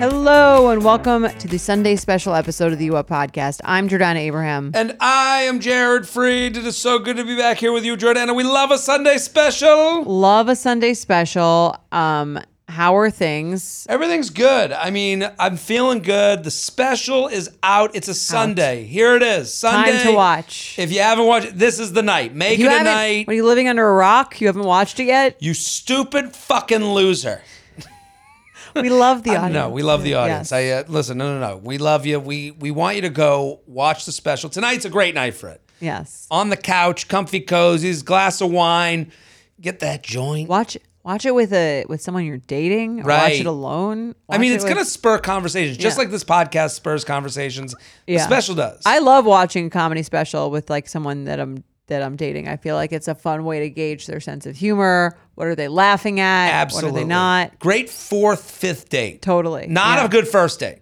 Hello and welcome to the Sunday special episode of the U Up Podcast. I'm Jordana Abraham. And I am Jared Freid. It is so good to be back here with you, Jordana. We love a Sunday special. Love a Sunday special. Um, how are things? Everything's good. I mean, I'm feeling good. The special is out. It's a Sunday. Here it is. Sunday. Time to watch. If you haven't watched it, this is the night. Make you it a haven't- night. What are you living under a rock? You haven't watched it yet? You stupid fucking loser. We love the audience. No, we love the audience. Yes. I uh, listen. No, no, no. We love you. We we want you to go watch the special tonight's a great night for it. yes. On the couch, comfy cozies, glass of wine. Get that joint. Watch watch it with a with someone you're dating. Or Watch it alone. I mean, it's it going to spur conversations, just Yeah. like this podcast spurs conversations. The Yeah. special does. I love watching a comedy special with like someone that I'm that I'm dating. I feel like it's a fun way to gauge their sense of humor. What are they laughing at? Absolutely. What are they not? Great fourth, fifth date. Totally. Not yeah. a good first date.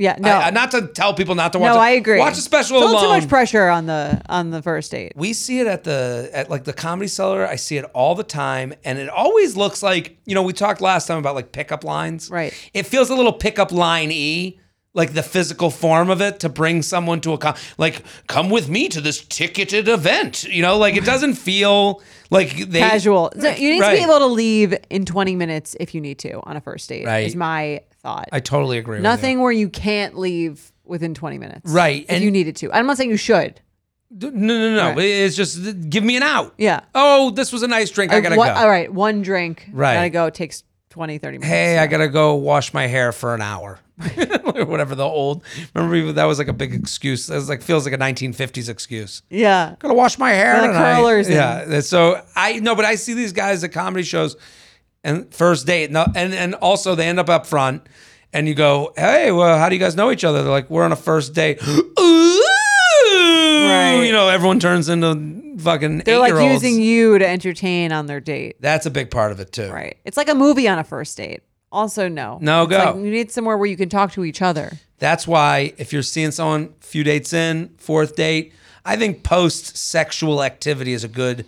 Yeah. No. I- not to tell people not to watch. no, it. I agree. Watch a special alone. too much pressure on the on the first date. we see it at the at like the comedy cellar. I see it all the time, and it always looks like you know we talked last time about like pickup lines. Right. It feels a little pickup line e. Like the physical form of it to bring someone to a con- like come with me to this ticketed event, you know, like it doesn't feel like they Casual. So you need to be able to leave in 20 minutes if you need to on a first date. Right. Is my thought. I totally agree. with you. Nothing where you can't leave within 20 minutes. Right, If and- you needed to. I'm not saying you should. No, no, no. Right. It's just give me an out. Yeah. Oh, this was a nice drink. I Uh, gotta one- go. All right. One drink. Right. Gotta go. It takes 20, 30 minutes. Hey, Yeah. I gotta go wash my hair for an hour, whatever the old. Remember that was like a big excuse. That was like feels like a 1950s excuse. Yeah. Gotta wash my hair the curlers Yeah. So I no, but I see these guys at comedy shows and first date, no, and and also they end up up front, and you go, hey, well, how do you guys know each other? They're like, we're on a first date. Ooh. Right. You know, everyone turns into fucking They're like using you to entertain on their date. That's a big part of it too. Right. It's like a movie on a first date. Also, no. No, It's go. like you need somewhere where you can talk to each other. That's why if you're seeing someone few dates in, fourth date, I think post sexual activity is a good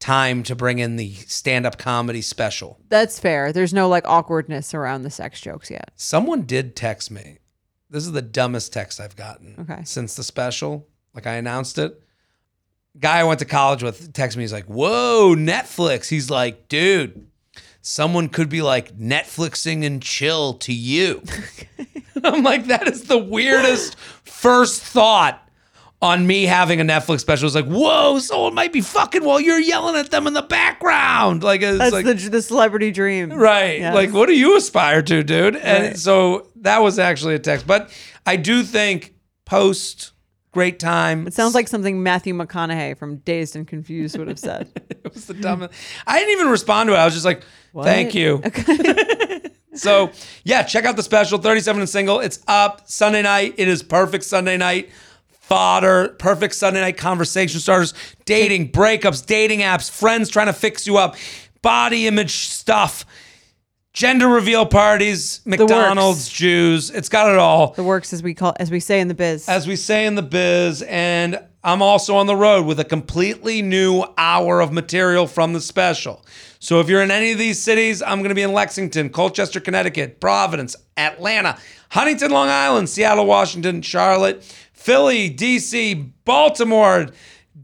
time to bring in the stand up comedy special. That's fair. There's no like awkwardness around the sex jokes yet. Someone did text me. This is the dumbest text I've gotten Okay. since the special. Like I announced it. Guy I went to college with texted me. He's like, "Whoa, Netflix." He's like, "Dude, someone could be like Netflixing and chill to you." I'm like, that is the weirdest first thought on me having a Netflix special. It's like, whoa, someone might be fucking while you're yelling at them in the background. Like, it's That's like, the the celebrity dream. right. Yes. Like, what do you aspire to, dude? And Right. so that was actually a text. But I do think post great time. It sounds like something Matthew McConaughey from Dazed and Confused would have said. it was the dumbest. I didn't even respond to it. I was just like, thank you. so yeah, check out the special 37 and single. It's up Sunday night. It is perfect Sunday night fodder, perfect Sunday night conversation starters, dating, breakups, dating apps, friends trying to fix you up, body image stuff, gender reveal parties, McDonald's, Jews. It's got it all the works as we call as we say in the biz. as we say in the biz, and I'm also on the road with a completely new hour of material from the special. So if you're in any of these cities, I'm going to be in Lexington, Colchester, Connecticut, Providence, Atlanta, Huntington, Long Island, Seattle, Washington, Charlotte, Philly, DC, Baltimore,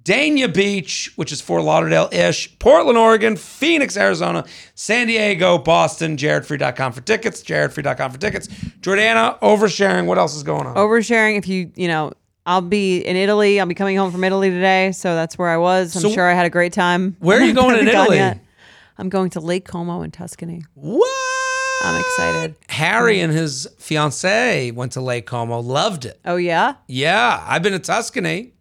Dania Beach, which is Fort Lauderdale ish, Portland, Oregon, Phoenix, Arizona, San Diego, Boston, jaredfreid.com for tickets, jaredfreid.com for tickets. Jordana, oversharing. What else is going on? Oversharing. If you you know, I'll be in Italy. I'll be coming home from Italy today, so that's where I was. I'm So- sure I had a great time. Where are you going in Italy? yet. I'm going to Lake Como in Tuscany. What? I'm excited. Harry and his fiance went to Lake Como, loved it. Oh yeah, Yeah, I've been to Tuscany.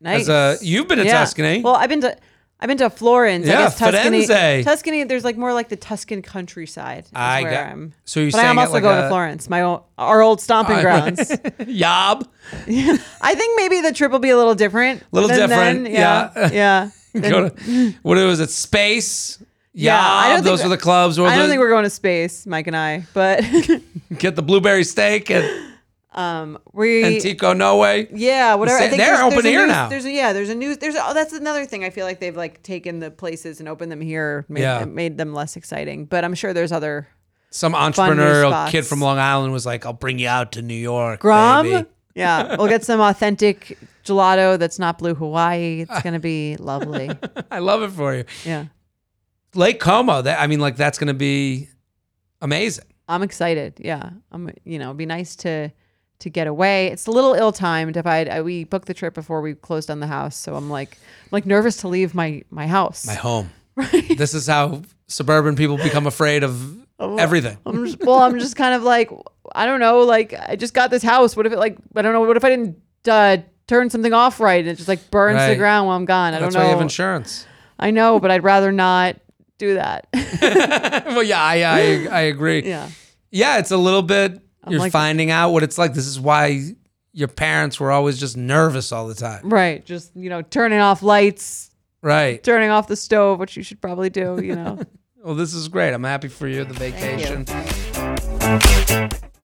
nice. A- you've been to Yeah. Tuscany. Well, I've been to. I've been to Florence. I Yeah, guess Tuscany. Firenze. Tuscany. There's like more like the Tuscan countryside. I where got- I'm. so you're but I'm also like going a- to Florence, my own, our old stomping grounds. Yob. I think maybe the trip will be a little different. A Little different, then. yeah. Yeah. Yeah. Go to, what was it? Space. Yeah, I don't Those think- were the clubs. Or I don't the- think we're going to space, Mike and I, but get the blueberry steak and um, we Antico Vinaio. Yeah, whatever. I think they're there's, open there's a here news- now. There's a, yeah, there's a news. There's a, oh, that's another thing. I feel like they've like taken the places and opened them here, made, Yeah. made them less exciting. But I'm sure there's other Some entrepreneurial spots. kid from Long Island was like, "I'll bring you out to New York, Grom. baby." Yeah, we'll get some authentic gelato that's not blue Hawaii. It's gonna be lovely. I love it for you. Yeah, Lake Como. That I mean, like that's going to be amazing. I'm excited. Yeah, I'm. You know, it'd be nice to to get away. It's a little ill timed. If I, we booked the trip before we closed on the house, so I'm like I'm like nervous to leave my my house. My home. Right. This is how suburban people become afraid of everything. I'm just, well, I'm just kind of like, I don't know, like I just got this house. What if it like, I don't know, what if I didn't uh, turn something off right and it just like burns Right. the ground while I'm gone? I That's don't know. That's why you have insurance. I know, but I'd rather not do that. well, yeah, I, I I agree. yeah. Yeah, it's a little bit. You're like- finding out what it's like. This is why your parents were always just nervous all the time. Right. Just, you know, turning off lights, Right. turning off the stove, which you should probably do, you know. Well, this is great. I'm happy for you. The vacation.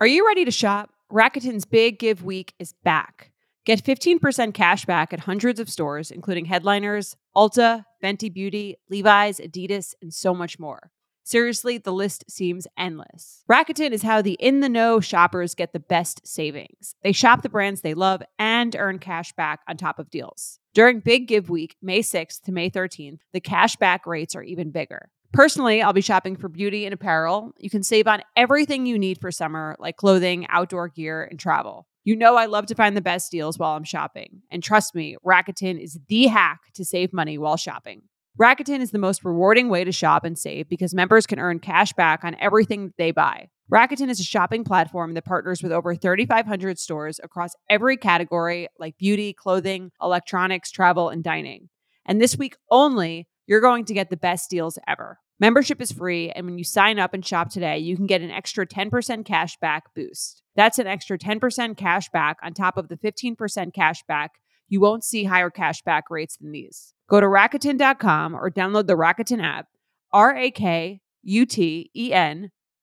Are you ready to shop? Rakuten's Big Give Week is back. Get 15% cash back at hundreds of stores, including Headliners, Ulta, Fenty Beauty, Levi's, Adidas, and so much more. Seriously, the list seems endless. Rakuten is how the in the know shoppers get the best savings. They shop the brands they love and earn cash back on top of deals. During Big Give Week, May 6th to May 13th, the cash back rates are even bigger. Personally, I'll be shopping for beauty and apparel. You can save on everything you need for summer, like clothing, outdoor gear, and travel. You know I love to find the best deals while I'm shopping. And trust me, Rakuten is the hack to save money while shopping. Rakuten is the most rewarding way to shop and save because members can earn cash back on everything they buy. Rakuten is a shopping platform that partners with over 3,500 stores across every category like beauty, clothing, electronics, travel, and dining. And this week only, you're going to get the best deals ever. Membership is free, and when you sign up and shop today, you can get an extra 10% cash back boost. That's an extra 10% cash back on top of the 15% cash back. You won't see higher cash back rates than these. Go to Rakuten.com or download the Rakuten app. R A K U T E N.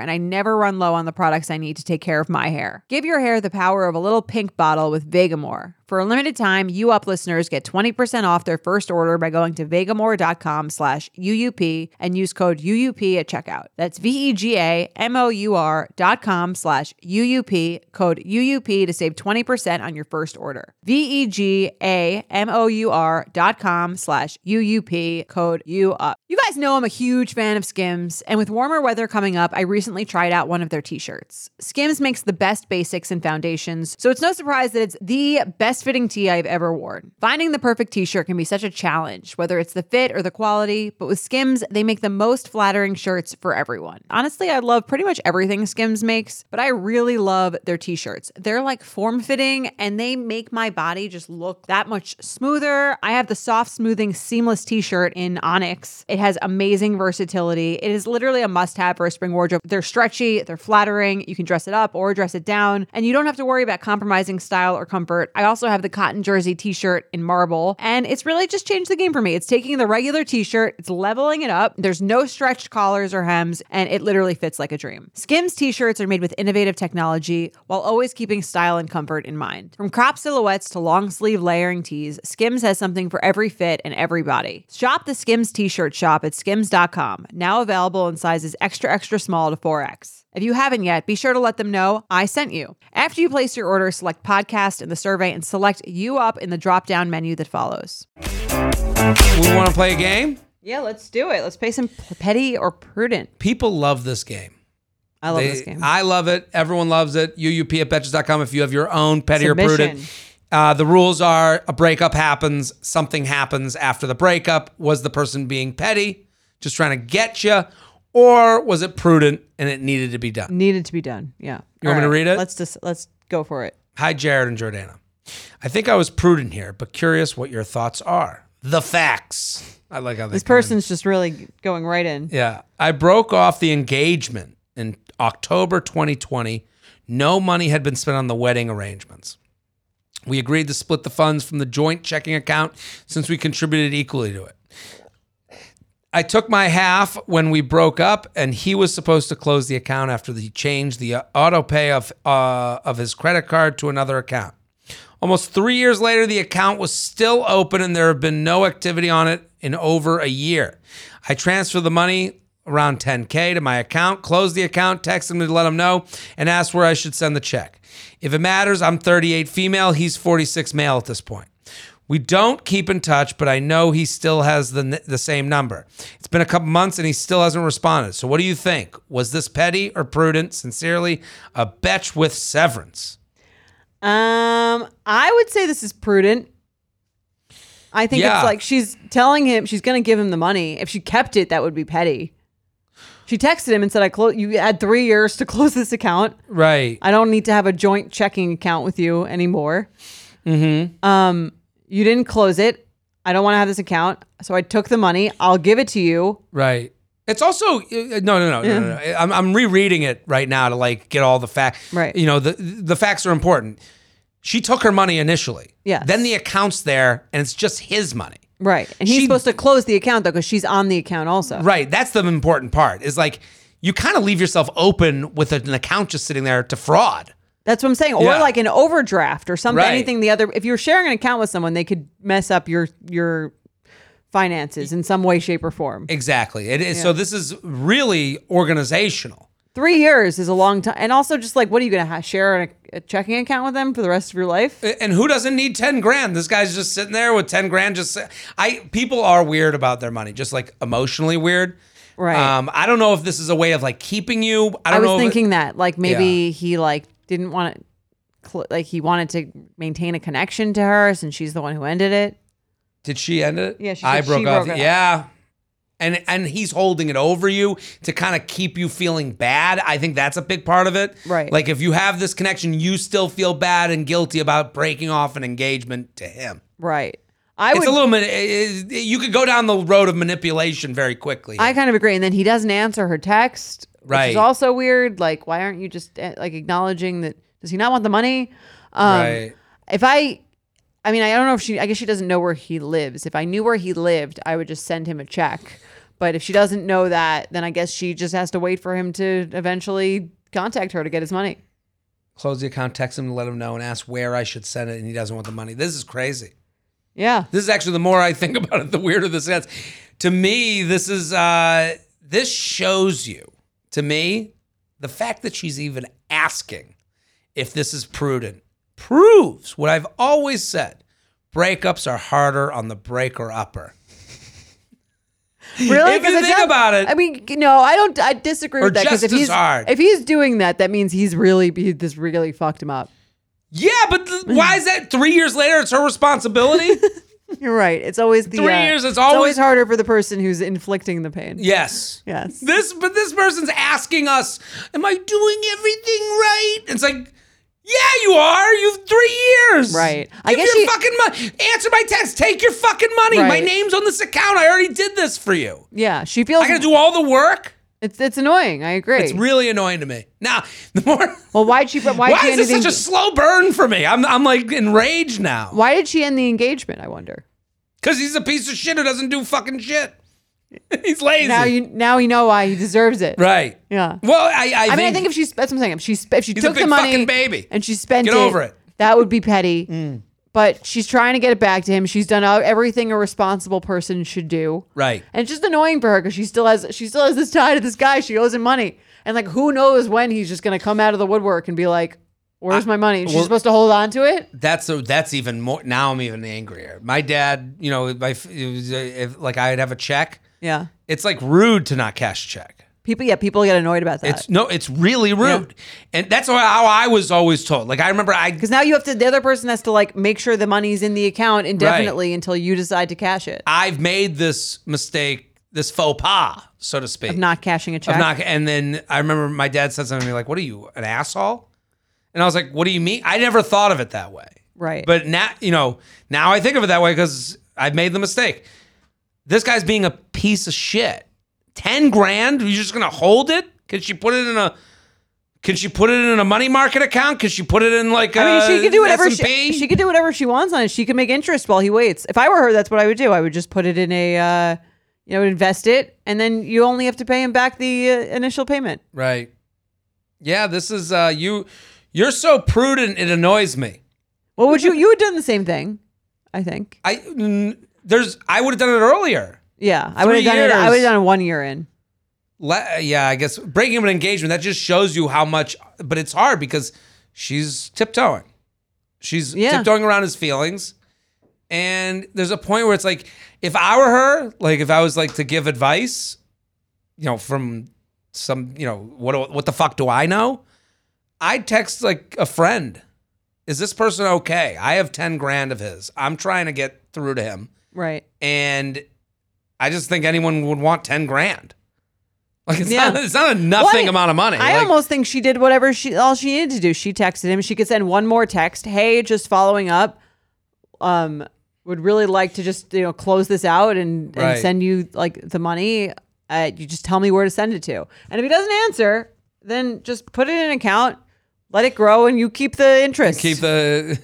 and I never run low on the products I need to take care of my hair. Give your hair the power of a little pink bottle with Vegamour. For a limited time, you up listeners get 20% off their first order by going to vegamour.com slash UUP and use code UUP at checkout. That's V-E-G-A-M-O-U-R dot com slash UUP, code UUP to save 20% on your first order. V-E-G-A-M-O-U-R dot com slash UUP, code UUP. You guys know I'm a huge fan of Skims, and with warmer weather coming up, I recently tried out one of their t-shirts. Skims makes the best basics and foundations, so it's no surprise that it's the best fitting tee I've ever worn. Finding the perfect t-shirt can be such a challenge, whether it's the fit or the quality, but with Skims, they make the most flattering shirts for everyone. Honestly, I love pretty much everything Skims makes, but I really love their t-shirts. They're like form-fitting and they make my body just look that much smoother. I have the soft smoothing seamless t-shirt in Onyx. It has amazing versatility. It is literally a must-have for a spring wardrobe. They're They're stretchy, they're flattering. You can dress it up or dress it down, and you don't have to worry about compromising style or comfort. I also have the cotton jersey t shirt in marble, and it's really just changed the game for me. It's taking the regular t shirt, it's leveling it up. There's no stretched collars or hems, and it literally fits like a dream. Skims t shirts are made with innovative technology while always keeping style and comfort in mind. From crop silhouettes to long sleeve layering tees, Skims has something for every fit and every body. Shop the Skims t shirt shop at skims.com, now available in sizes extra, extra small to 4X. If you haven't yet, be sure to let them know I sent you. After you place your order, select podcast in the survey and select you up in the drop down menu that follows. We want to play a game? Yeah, let's do it. Let's play some petty or prudent. People love this game. I love They- this game. I love it. Everyone loves it. UUP at betches.com if you have your own petty or prudent. Uh, the rules are a breakup happens, something happens after the breakup. Was the person being petty, just trying to get you, or was it prudent and it needed to be done? Needed to be done. Yeah. You want me to read it? Let's just let's go for it. Hi, Jared and Jordana. I think I was prudent here, but curious what your thoughts are. The facts. I like how they This come in. person's just really going right in. Yeah. I broke off the engagement in October 2020. No money had been spent on the wedding arrangements. We agreed to split the funds from the joint checking account since we contributed equally to it. I took my half when we broke up, and he was supposed to close the account after he changed the auto pay of uh, of his credit card to another account. Almost three years later, the account was still open, and there have been no activity on it in over a year. I transferred the money around 10k to my account, closed the account, texted him to let him know, and asked where I should send the check. If it matters, I'm 38 female, he's 46 male at this point. We don't keep in touch, but I know he still has the the same number. It's been a couple months and he still hasn't responded. So what do you think? Was this petty or prudent? Sincerely, a betch with severance. Um, I would say this is prudent. I think Yeah. it's like she's telling him she's going to give him the money. If she kept it, that would be petty. She texted him and said, "I close. You had three years to close this account. Right. I don't need to have a joint checking account with you anymore. Mm-hmm. Um, you didn't close it. I don't want to have this account, so I took the money. I'll give it to you. Right. It's also uh, no, no, no, no, no, no. I'm, I'm rereading it right now to like get all the facts. Right. You know, the the facts are important. She took her money initially. Yes. Then the account's there, and it's just his money. Right, and he's She- supposed to close the account though because she's on the account also. Right. That's the important part. Is like you kind of leave yourself open with an account just sitting there to fraud. That's what I'm saying. Or Yeah. like an overdraft or something. Right. Anything the other. If you're sharing an account with someone, they could mess up your your finances in some way, shape, or form. Exactly. It is. So this is really organizational. Three years is a long time, and also just like, what are you going to ha- share a, a checking account with them for the rest of your life? And who doesn't need 10 grand? This guy's just sitting there with 10 grand. Just I people are weird about their money, just like emotionally weird. Right. Um, I don't know if this is a way of like keeping you. I I, don't was know. if it- thinking that like maybe he like didn't want to. Cl- like he wanted to maintain a connection to her since she's the one who ended it. did she end it? Yeah, she I broke she off. broke yeah. And and he's holding it over you to kind of keep you feeling bad. I think that's a big part of it. Right. Like if you have this connection, you still feel bad and guilty about breaking off an engagement to him. Right. I It's would. a little bit. it- it- You could go down the road of manipulation very quickly. I kind of agree. And then he doesn't answer her text, which Right. is also weird. Like, why aren't you just eh, like acknowledging that? Does he not want the money? Um, Right. If I, I mean, I don't know if she. I guess she doesn't know where he lives. If I knew where he lived, I would just send him a check. But if she doesn't know that, then I guess she just has to wait for him to eventually contact her to get his money. Close the account, text him to let him know, and ask where I should send it, and he doesn't want the money. This is crazy. Yeah. This is actually the more I think about it, the weirder this gets. To me, this is uh this shows you, to me, the fact that she's even asking if this is prudent proves what I've always said. Breakups are harder on the breaker upper. Really? If you think sounds- about it. I mean, no, I don't. I disagree with that because if he's hard. if he's doing that, that means he's really he, this really fucked him up. Yeah, but th- why is that three years later? It's her responsibility. You're right. It's always the Three uh, years, it's always always- harder for the person who's inflicting the pain. yes. Yes. This, but this person's asking us, "Am I doing everything right?" It's like, yeah, you are. You've three years. Right. I Give guess your she- fucking money. Answer my text. Take your fucking money. My name's on this account. I already did this for you. Yeah, she feels. I gotta do all the work. It's it's annoying. I agree. It's really annoying to me. Now, the more well, why'd she? Why'd why she is this such a slow burn for me? I'm I'm like enraged now Why did she end the engagement? I wonder. because he's a piece of shit who doesn't do fucking shit. he's lazy. Now you now you know why he deserves it. right? Yeah. Well, I I, I mean, I think if she that's what I'm saying. If she if she took the money fucking baby. and she spent Get it, over it. Mm. that would be petty. But she's trying to get it back to him. She's done everything a responsible person should do. right. And it's just annoying for her because she still has she still has this tie to this guy. She owes him money, and like who knows when he's just gonna come out of the woodwork and be like, "Where's my money?" And she's supposed to hold on to it. That's a, that's even more. Now I'm even angrier. My dad, you know, my if like I'd have a check, Yeah, it's like rude to not cash a check. People. Yeah, people get annoyed about that It's no, it's really rude, and that's how I was always told. Like I remember, I because now you have to. The other person has to like make sure the money's in the account indefinitely until you decide to cash it. I've made this mistake, this faux pas, so to speak, Of not cashing a check. not. And then I remember my dad said something to me like, "What are you, an asshole?" And I was like, "What do you mean?" I never thought of it that way. right. But now, you know, now I think of it that way because I've made the mistake. This guy's being a piece of shit. Ten grand? You're just gonna hold it? Can she put it in a? Can she put it in a money market account? Can she put it in like? I mean, she could do whatever S&P? she, she could do whatever she wants on it. She could make interest while he waits. If I were her, that's what I would do. I would just put it in a, uh, you know, invest it, and then you only have to pay him back the uh, initial payment. Right. Yeah, this is uh you. You're so prudent. It annoys me. What would you? You would have done the same thing, I think. I there's I would have done it earlier. Yeah, I would have done it. I would have done it one year in. Le- yeah, I guess breaking up an engagement that just shows you how much. But it's hard because she's tiptoeing. She's Yeah. tiptoeing around his feelings, and there's a point where it's like, if I were her, like if I was like to give advice, you know, from some, you know, what what the fuck do I know? I'd text like a friend. Is this person okay? I have ten grand of his. I'm trying to get through to him Right. and I just think anyone would want ten grand. Like it's Yeah. not it's not a nothing Well, I- amount of money. I Like, almost think she did whatever she all she needed to do. She texted him. She could send one more text. Hey, just following up. Um, would really like to just you know close this out and, and send you like the money. Uh, you just tell me where to send it to. And if he doesn't answer, then just put it in an account, let it grow, and you keep the interest. keep the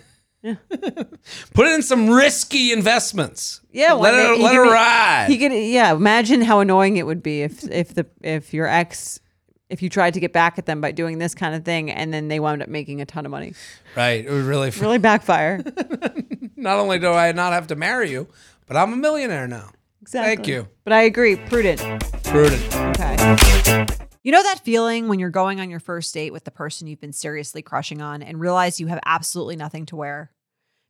put it in some risky investments. Yeah, let well, it he let it be- ride. He could, yeah. Imagine how annoying it would be if if the if your ex if you tried to get back at them by doing this kind of thing and then they wound up making a ton of money. right. It would really. Really backfire. Not only do I not have to marry you, but I'm a millionaire now. Exactly. Thank you. But I agree. Prudent. Prudent. Okay. You know that feeling when you're going on your first date with the person you've been seriously crushing on and realize you have absolutely nothing to wear?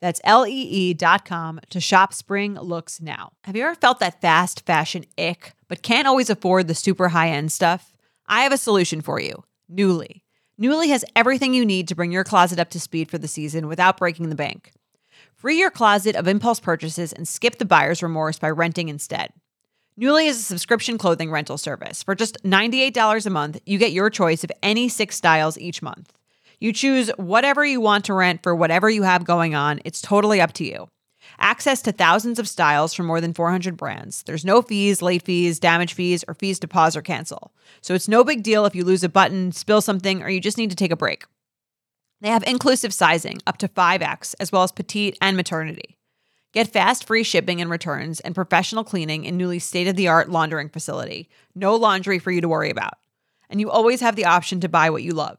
That's lee.com to shop spring looks now. Have you ever felt that fast fashion ick, but can't always afford the super high end stuff? I have a solution for you Nuuly. Nuuly has everything you need to bring your closet up to speed for the season without breaking the bank. Free your closet of impulse purchases and skip the buyer's remorse by renting instead. Nuuly is a subscription clothing rental service. For just $98 a month, you get your choice of any six styles each month. You choose whatever you want to rent for whatever you have going on. It's totally up to you. Access to thousands of styles from more than 400 brands. There's no fees, late fees, damage fees, or fees to pause or cancel. So it's no big deal if you lose a button, spill something, or you just need to take a break. They have inclusive sizing up to 5X, as well as petite and maternity. Get fast free shipping and returns and professional cleaning in Nuuly state of the art laundering facility. No laundry for you to worry about. And you always have the option to buy what you love,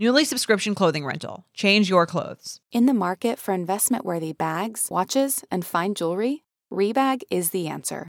Nuuly subscription clothing rental. Change your clothes. In the market for investment worthy bags, watches, and fine jewelry, Rebag is the answer.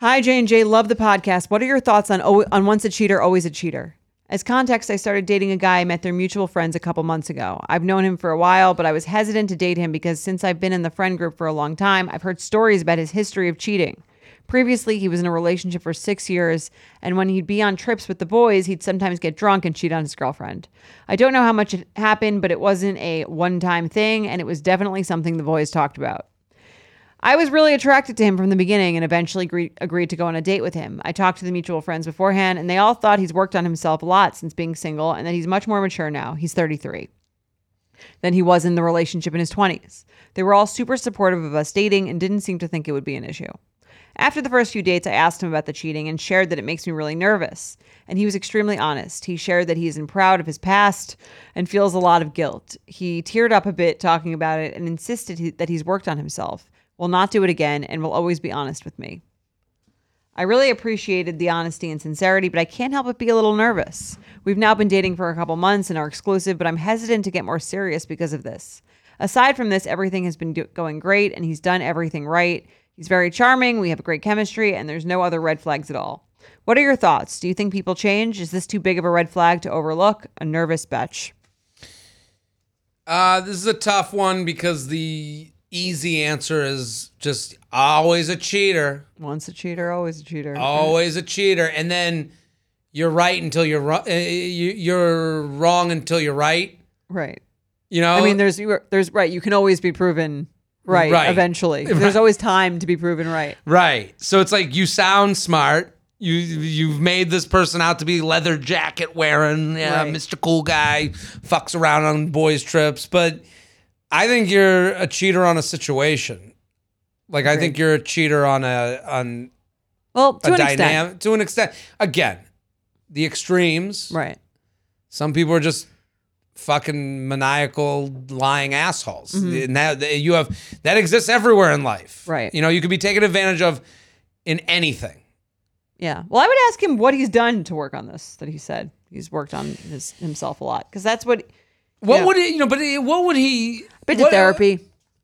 Hi, J and J. Love the podcast. What are your thoughts on on once a cheater, always a cheater? As context, I started dating a guy I met through mutual friends a couple months ago. I've known him for a while, but I was hesitant to date him because since I've been in the friend group for a long time, I've heard stories about his history of cheating. Previously, he was in a relationship for six years, and when he'd be on trips with the boys, he'd sometimes get drunk and cheat on his girlfriend. I don't know how much it happened, but it wasn't a one time thing, and it was definitely something the boys talked about. I was really attracted to him from the beginning and eventually agree- agreed to go on a date with him. I talked to the mutual friends beforehand, and they all thought he's worked on himself a lot since being single and that he's much more mature now. He's 33 than he was in the relationship in his 20s. They were all super supportive of us dating and didn't seem to think it would be an issue. After the first few dates, I asked him about the cheating and shared that it makes me really nervous. And he was extremely honest. He shared that he isn't proud of his past and feels a lot of guilt. He teared up a bit talking about it and insisted he, that he's worked on himself, will not do it again, and will always be honest with me. I really appreciated the honesty and sincerity, but I can't help but be a little nervous. We've now been dating for a couple months and are exclusive, but I'm hesitant to get more serious because of this. Aside from this, everything has been do- going great and he's done everything right. He's very charming, we have a great chemistry, and there's no other red flags at all. What are your thoughts? Do you think people change? Is this too big of a red flag to overlook? A nervous betch. Uh, this is a tough one because the easy answer is just always a cheater, Once a cheater, always a cheater. always a cheater, and then you're right until you're wrong. Eh, eh, you're wrong until you're right. Right. You know. I mean, there's there's right. You can always be proven right, Right. eventually. There's always time to be proven right. Right. So it's like you sound smart. You you've made this person out to be leather jacket wearing, yeah, Right. Mr. Cool Guy, fucks around on boys trips, but I think you're a cheater on a situation. Like I think you're a cheater on a on Well, to a an extent. to an extent. Again, the extremes. Right. Some people are just fucking maniacal lying assholes. And that you have that exists everywhere in life. Mm-hmm. Right. You know, you could be taken advantage of in anything. Yeah. Well, I would ask him what he's done to work on this. That he said he's worked on his himself a lot because that's what. What Yeah. would he, you know? But he- what would he? Been to what- uh, therapy,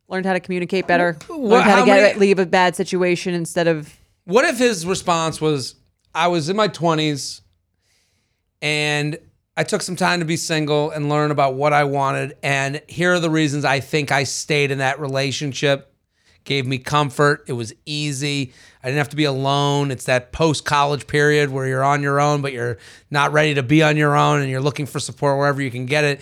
learned how to communicate better, What- learned how, how to get many- leave a bad situation instead of What if his response was, "I was in my twenties, and I took some time to be single and learn about what I wanted, and here are the reasons I think I stayed in that relationship." Gave me comfort. It was easy. I didn't have to be alone. It's that post college period where you're on your own, but you're not ready to be on your own and you're looking for support wherever you can get it.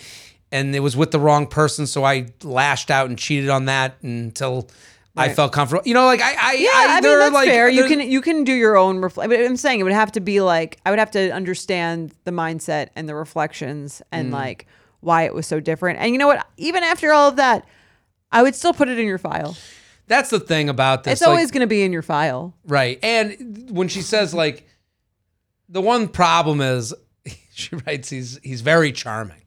And it was with the wrong person. So I lashed out and cheated on that until I felt comfortable. You know, like I, I, Yeah, I, I, mean that's like, fair. You can you can do your own reflect. But I'm saying it would have to be like I would have to understand the mindset and the reflections Mm. and like why it was so different. And you know what? Even after all of that, I would still put it in your file. That's the thing about this. It's like- always going to be in your file. right. And when she says like, the one problem is, she writes he's he's very charming.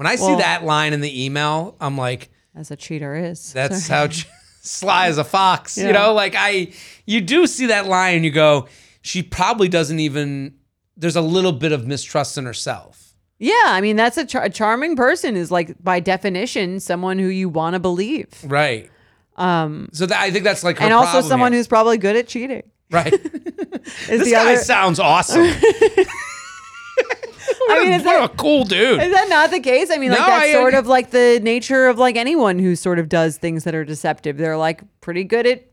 When I see that line in the email, I'm like, As a cheater is. that's how ch- sly as a fox. You know, like I, you do see that line, and you go, she probably doesn't even. There's a little bit of mistrust in herself. Yeah, I mean that's a, char- a charming person is like by definition someone who you want to believe. Right. Um, So that, I think that's like her and also someone here. who's probably good at cheating. right. This the guy other? sounds awesome. I mean, is what that, a cool dude. is that not the case? I mean, like No, that's I- sort of like the nature of like anyone who sort of does things that are deceptive. They're like pretty good at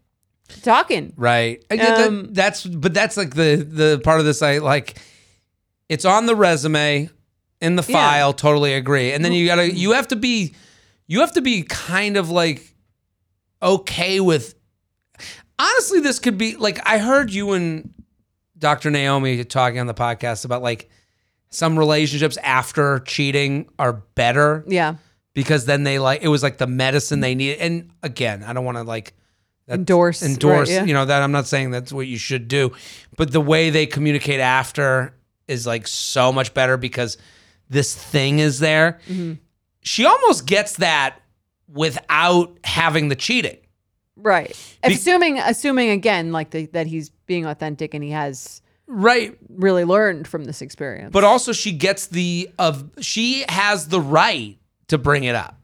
talking. Right. I get that- Um, that's but that's like the the part of this I like it's on the resume in the Yeah. file, totally agree. And then you got to you have to be you have to be kind of like okay with Honestly, this could be like I heard you and Dr. Naomi talking on the podcast about like some relationships after cheating are better Yeah. because then they like it was like the medicine they needed. And again, I don't want to like that's- Endorse, right, endorse. yeah. You know that I'm not saying that's what you should do, but the way they communicate after is like so much better because this thing is there. Mm-hmm. She almost gets that without having the cheating. Right. Be- assuming, assuming again, like the, that he's being authentic and he has Right. really learned from this experience. But also she gets the of she has the right to bring it up.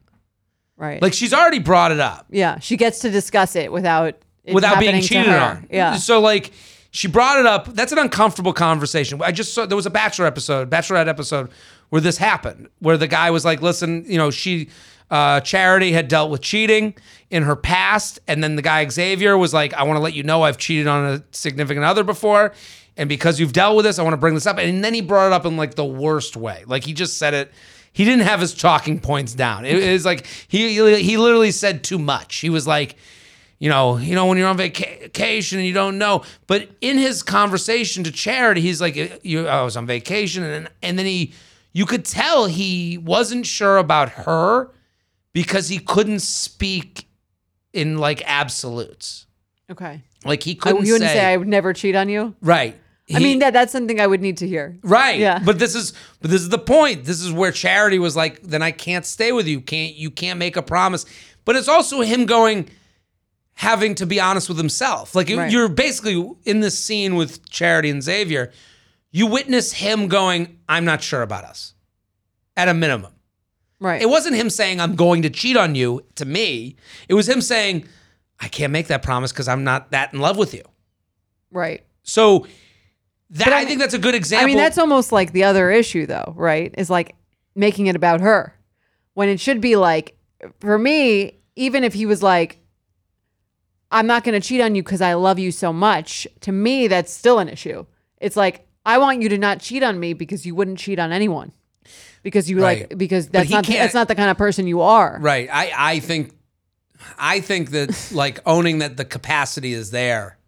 right. Like she's already brought it up. yeah, she gets to discuss it without it without being cheated on. Yeah. So like she brought it up. That's an uncomfortable conversation. I just saw there was a bachelor episode, bachelorette episode where this happened, where the guy was like, "Listen, you know, she uh, Charity had dealt with cheating in her past, and then the guy Xavier was like, "I want to let you know I've cheated on a significant other before." And because you've dealt with this, I want to bring this up. And then he brought it up in like the worst way. Like he just said it. He didn't have his talking points down. It, it was like he he literally said too much. He was like, you know, you know when you're on vacation and you don't know. But in his conversation to Charity, he's like, uh, "You, I was on vacation," and and then he, you could tell he wasn't sure about her because he couldn't speak in like absolutes. okay. Like he um, couldn't you wouldn't say, say, I would never cheat on you. right. I mean, that that's something I would need to hear. Right. Yeah. But this is but this is the point. This is where Charity was like, then I can't stay with you. Can't you can't make a promise. But it's also him going having to be honest with himself. Like Right. you're basically in this scene with Charity and Xavier, you witness him going, I'm not sure about us. At a minimum. Right. It wasn't him saying I'm going to cheat on you to me. It was him saying, I can't make that promise because I'm not that in love with you. right. So that But I I, mean- think that's a good example. I mean, that's almost like the other issue, though, right? Is like making it about her when it should be like, for me, even if he was like, I'm not going to cheat on you because I love you so much, to me, that's still an issue. It's like, I want you to not cheat on me because you wouldn't cheat on anyone. Because you Right. like, because that's not, can't- that's not the kind of person you are. Right. I I think I think that like owning that the capacity is there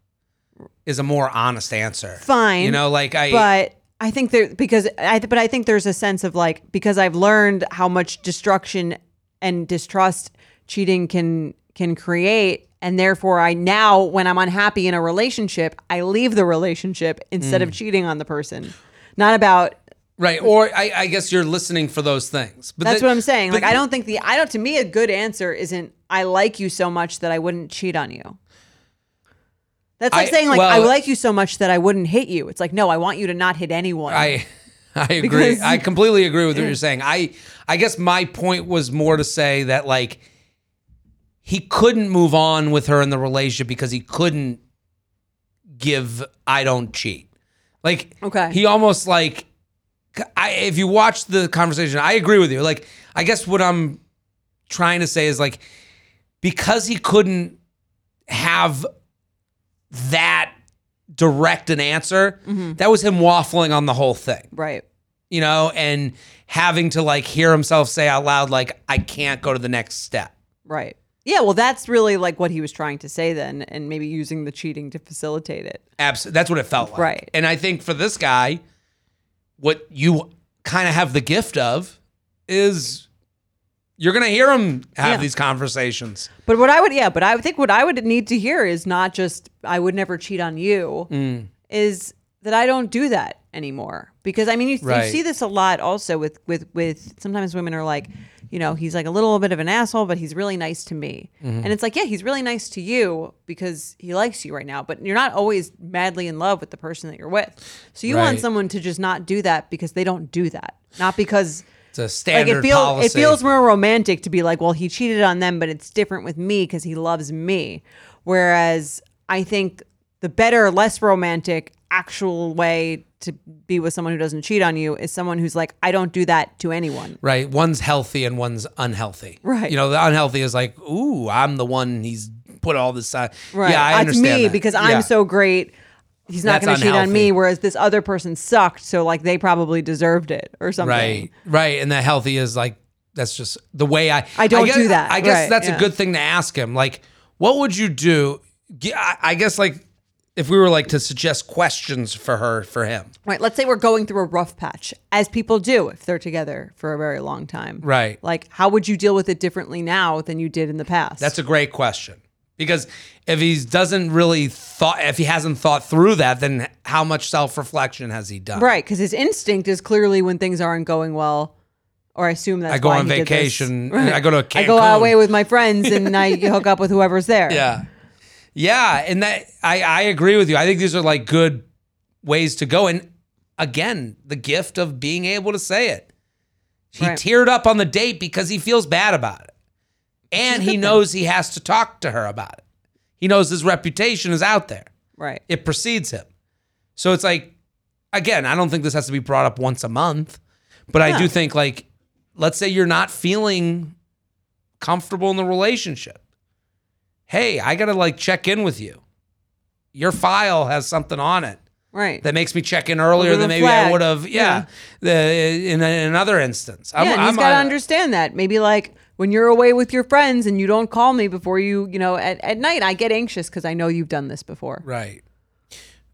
is a more honest answer. Fine. You know, like I but I think there because I but I think there's a sense of like because I've learned how much destruction and distrust cheating can can create and therefore I now when I'm unhappy in a relationship I leave the relationship instead Mm. of cheating on the person not about right. Or I, I guess you're listening for those things. But that's the- what I'm saying like I don't think the I don't to me a good answer isn't I like you so much that I wouldn't cheat on you that's like I- saying like I like you so much that I wouldn't hit you it's like no I want you to not hit anyone I I agree. Because- I completely agree with what you're saying. I I guess my point was more to say that like he couldn't move on with her in the relationship because he couldn't give I don't cheat. Like Okay. he almost like I if you watch the conversation, I agree with you. Like I guess what I'm trying to say is like because he couldn't have that direct an answer, mm-hmm. that was him waffling on the whole thing right you know, and having to like hear himself say out loud, like, I can't go to the next step. Right. Yeah, well, that's really like what he was trying to say then, and maybe using the cheating to facilitate it. Absolutely. That's what it felt like. Right. And I think for this guy, what you kind of have the gift of is you're going to hear him have Yeah. these conversations. But what I would, yeah, but I would think what I would need to hear is not just I would never cheat on you, Mm. is that I don't do that anymore. Because I mean, you, Right. you see this a lot also with with with sometimes women are like, you know, he's like a little bit of an asshole, but he's really nice to me, Mm-hmm. and it's like, yeah, he's really nice to you because he likes you right now, but you're not always madly in love with the person that you're with. So you want someone to just not do that because they don't do that, not because It's a like it feels policy. it feels more romantic to be like, well, he cheated on them, but it's different with me because he loves me. Whereas I think the better, less romantic, actual way to be with someone who doesn't cheat on you is someone who's like, I don't do that to anyone. right. One's healthy and one's unhealthy. Right. You know, the unhealthy is like, ooh, I'm the one he's put all this side. Right. Yeah, I That's understand me that. because Yeah. I'm so great. He's not going to cheat on me, whereas this other person sucked. So like they probably deserved it or something. Right, right, and the healthy is like that's just the way I. I don't guess, do that. I guess Right, that's yeah. a good thing to ask him. Like, what would you do? i guess like if we were like to suggest questions for her for him. Right. Let's say we're going through a rough patch, as people do if they're together for a very long time. Right. Like, how would you deal with it differently now than you did in the past? That's a great question because if he doesn't really thought, if he hasn't thought through that, then how much self reflection has he done? right. Because his instinct is clearly when things aren't going well, or I assume that's I go why on he did this. vacation. I go to I go away with my friends and I hook up with whoever's there. Yeah. Yeah. And that I, I agree with you. I think these are like good ways to go. And again, the gift of being able to say it. He Right. teared up on the date because he feels bad about it. And he knows he has to talk to her about it. He knows his reputation is out there. Right. It precedes him. So it's like, again, I don't think this has to be brought up once a month, but I do think like, let's say you're not feeling comfortable in the relationship. Hey, I got to like check in with you. Your file has something on it Right. that makes me check in earlier than maybe I flag. would have. Yeah. The, in, in another instance. I'm, yeah, and he's I'm got to understand that. Maybe like when you're away with your friends and you don't call me before you, you know, at, at night, I get anxious because I know you've done this before. Right.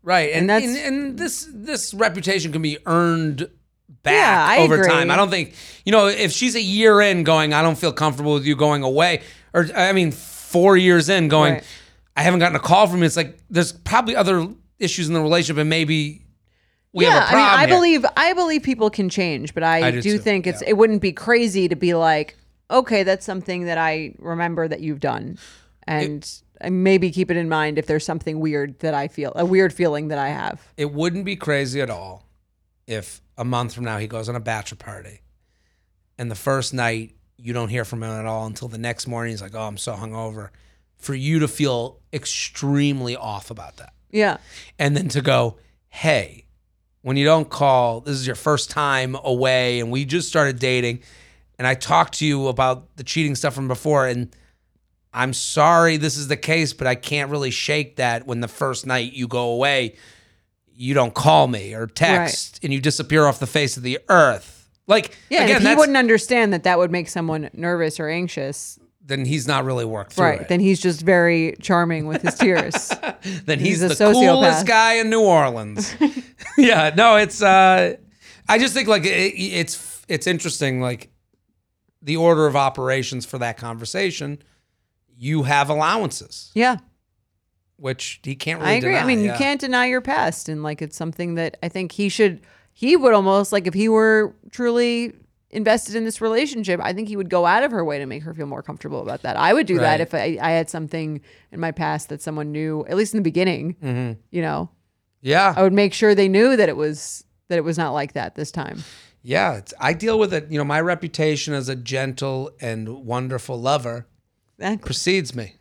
Right. And, And that's- and, and this this reputation can be earned back Yeah, over agree. time. I don't think you know, if she's a year in going, I don't feel comfortable with you going away, or I mean four years in going, Right. I haven't gotten a call from you. It's like there's probably other issues in the relationship and maybe we have a I mean, problem. I here. believe I believe people can change, but I, I do, do think it's yeah. it wouldn't be crazy to be like, okay, that's something that I remember that you've done, and I maybe keep it in mind if there's something weird that I feel a weird feeling that I have. it wouldn't be crazy at all if a month from now he goes on a bachelor party and the first night you don't hear from him at all until the next morning he's like oh i'm so hungover. For you to feel extremely off about that. Yeah, and then to go hey when you don't call this is your first time away and we just started dating and i talked to you about the cheating stuff from before and i'm sorry this is the case but i can't really shake that when the first night you go away you don't call me or text and you disappear off the face of the earth like yeah. again if he wouldn't understand that that would make someone nervous or anxious, then he's not really worked through right? it Then he's just very charming with his tears. then he's, He's a the sociopath. coolest guy in New Orleans. yeah, no, it's. uh I just think like it, it's it's interesting, like the order of operations for that conversation. You have allowances, yeah. which he can't really. I agree. I mean, yeah. you can't deny your past, and like it's something that I think he should. He would almost like if he were truly invested in this relationship. I think he would go out of her way to make her feel more comfortable about that. I would do Right. that if I, I had something in my past that someone knew, at least in the beginning. Mm-hmm. You know, Yeah, I would make sure they knew that it was that it was not like that this time. Yeah. It's, I deal with it. You know, my reputation as a gentle and wonderful lover precedes me,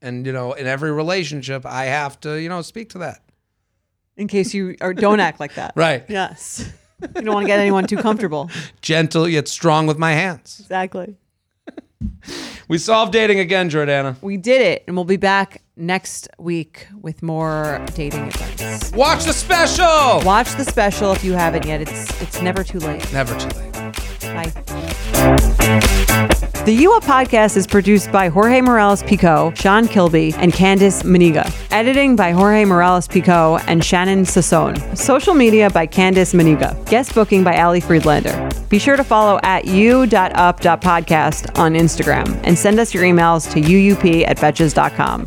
and you know, in every relationship, I have to you know speak to that. in case you or don't act like that. Right. Yes. You don't want to get anyone too comfortable. Gentle yet strong with my hands. Exactly. We solved dating again, Jordana. We did it, and we'll be back next week with more dating advice. Watch the special. Watch the special if you haven't yet. It's it's never too late. Never too late. Bye. The Up podcast is produced by Jorge Morales Pico, Sean Kilby, and Candice Maniga. Editing by Jorge Morales Pico and Shannon Sassone. Social media by Candice Maniga. Guest booking by Ali Friedlander. Be sure to follow at u.up.podcast on Instagram and send us your emails to uup at betches.com.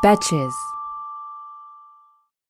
Betches.